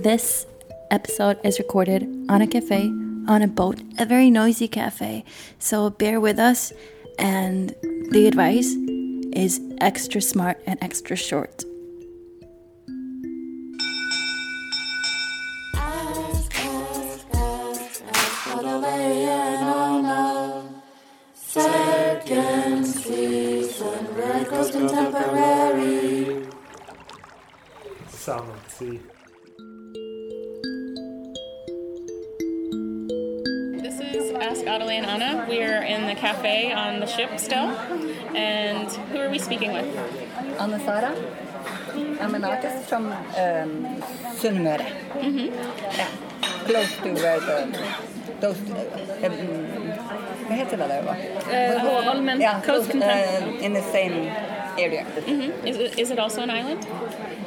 This episode is recorded on a cafe, on a boat, a very noisy cafe. So bear with us, and the advice is extra smart and extra short. Second season, Contemporary. Sound sea. Ask Adelie and Anna. We are in the cafe on the ship still. And who are we speaking with? Anna Sara. I'm an artist from um, Sunnmøre. Yeah, close to where the those um, vad heter det där va? Uh, Håholmen Yeah, close, uh, in the same area. Mhm. Is, it, is it also an island?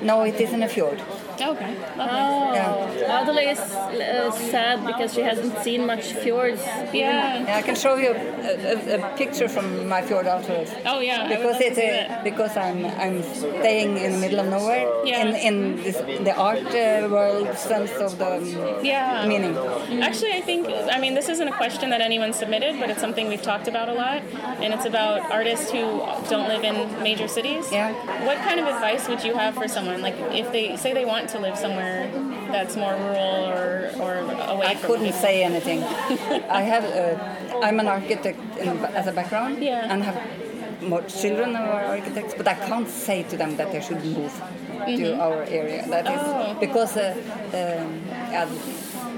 No, it is in a fjord. Oh, okay. Lovely. Yeah. Adelie is uh, sad because she hasn't seen much fjords. Yeah. Yeah, I can show you a, a, a picture from my fjord afterwards. Oh, yeah. Because it's a, because I'm I'm staying in the middle of nowhere Yeah. in in this, the art uh, world sense of the um, Yeah. meaning. Actually, I think, I mean, this isn't a question that anyone submitted, but it's something we've talked about a lot. And it's about artists who don't live in major cities. Yeah. What kind of advice would you have for someone? Like, if they say they want to live somewhere that's more rural or, or away I from couldn't people. say anything. I have uh, I'm an architect in, as a background Yeah. and have more children who are architects, but I can't say to them that they should move to our area. That is Oh. because uh, um,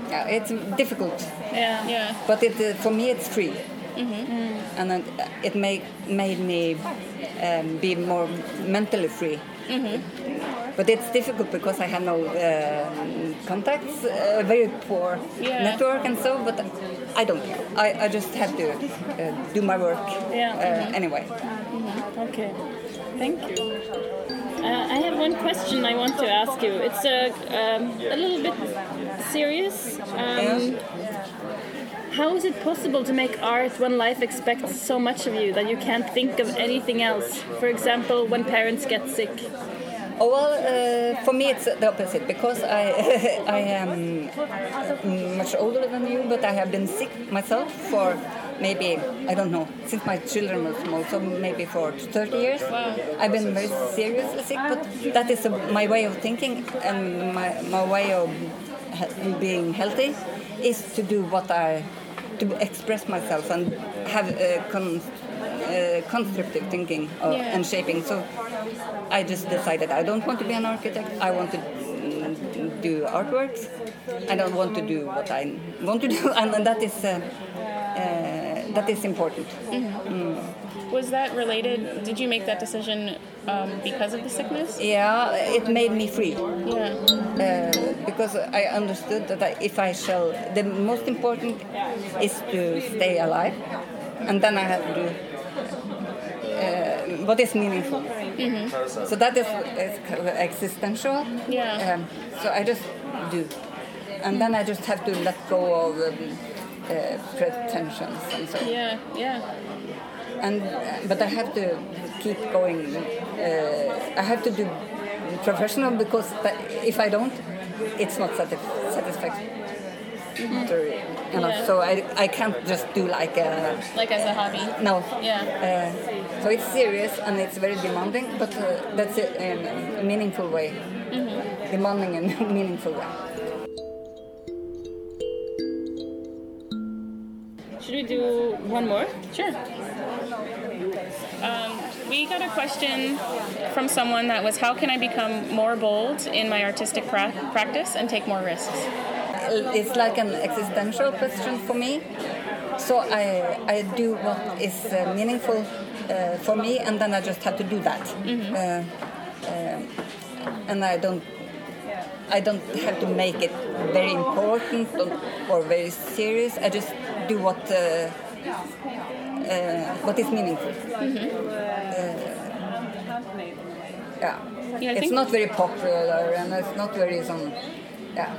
yeah, it's difficult. Yeah. Yeah. But it, uh, for me, it's free. Mm-hmm. And then it made, made me um, be more mentally free. Mm-hmm. But it's difficult because I have no um contacts, a very poor Yeah. network and so, but I don't care. I, I just have to uh, do my work Yeah. uh, anyway. Okay, thank you. Uh, I have one question I want to ask you. It's a, um, a little bit serious. Um, how is it possible to make art when life expects so much of you that you can't think of anything else? For example, when parents get sick. Oh well, uh, for me it's the opposite because I I am much older than you, but I have been sick myself for maybe I don't know since my children were small, so maybe for 30 years. I've been very seriously sick, but that is uh my way of thinking and my my way of being healthy is to do what I to express myself and have a con, uh, constructive thinking of, Yeah. and shaping. So I just decided I don't want to be an architect. I want to mm, do artworks. I don't want to do what I want to do, and, and that is uh, uh, that is important. Was that related? Did you make that decision um, because of the sickness? Yeah, it made me free Yeah. uh, because I understood that I, if I shall, the most important is to stay alive, and then I have to do what is meaningful. So that is, is existential. Yeah. Um, so I just do, and then I just have to let go of um, uh, pretensions and so. Yeah. Yeah. And but I have to keep going. Uh, I have to do professional because if I don't, it's not satisf- satisfactory enough. Yeah. So I, I can't just do like a Like as a hobby. no. Yeah. Uh, so it's serious and it's very demanding, but uh, that's it in a meaningful way. Demanding and meaningful way. Should we do one more? Sure. Um, we got a question from someone that was, "How can I become more bold in my artistic pra- practice and take more risks?" It's like an existential question for me. So I, I do what is uh, meaningful uh, for me, and then I just have to do that. Uh, uh, and I don't, I don't have to make it very important or, very serious. I just do what, uh, uh, what is meaningful. Uh, yeah. Yeah, it's not very popular, and it's not very some, yeah.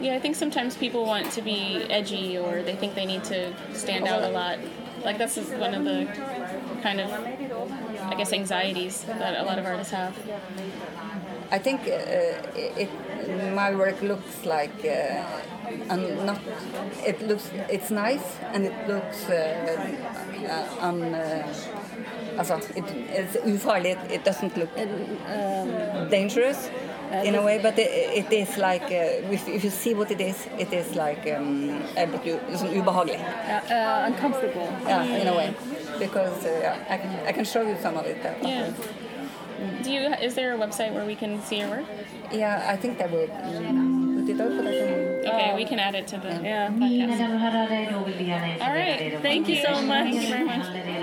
Yeah, I think sometimes people want to be edgy or they think they need to stand out a lot. Like that's one of the kind of, I guess, anxieties that a lot of artists have. I think uh, it, my work looks like uh, not. It looks it's nice and it looks uh, uh, un. Uh, also, it, it's ufarlig. It, it doesn't look dangerous in a way, but it, it is like uh, if, if you see what it is, it is like um, a bit u- uh, uncomfortable. Yeah, in a way, because uh, yeah, I can I can show you some of it. uh, Yeah. Do you? Is there a website where we can see your work? Yeah, I think they will mm, put it up, but I can. Okay, we can add it to the Yeah. podcast. Mina damer och herrar, då vill vi gärna All right. informera om Thank you so much. Thank you very much. handlar redan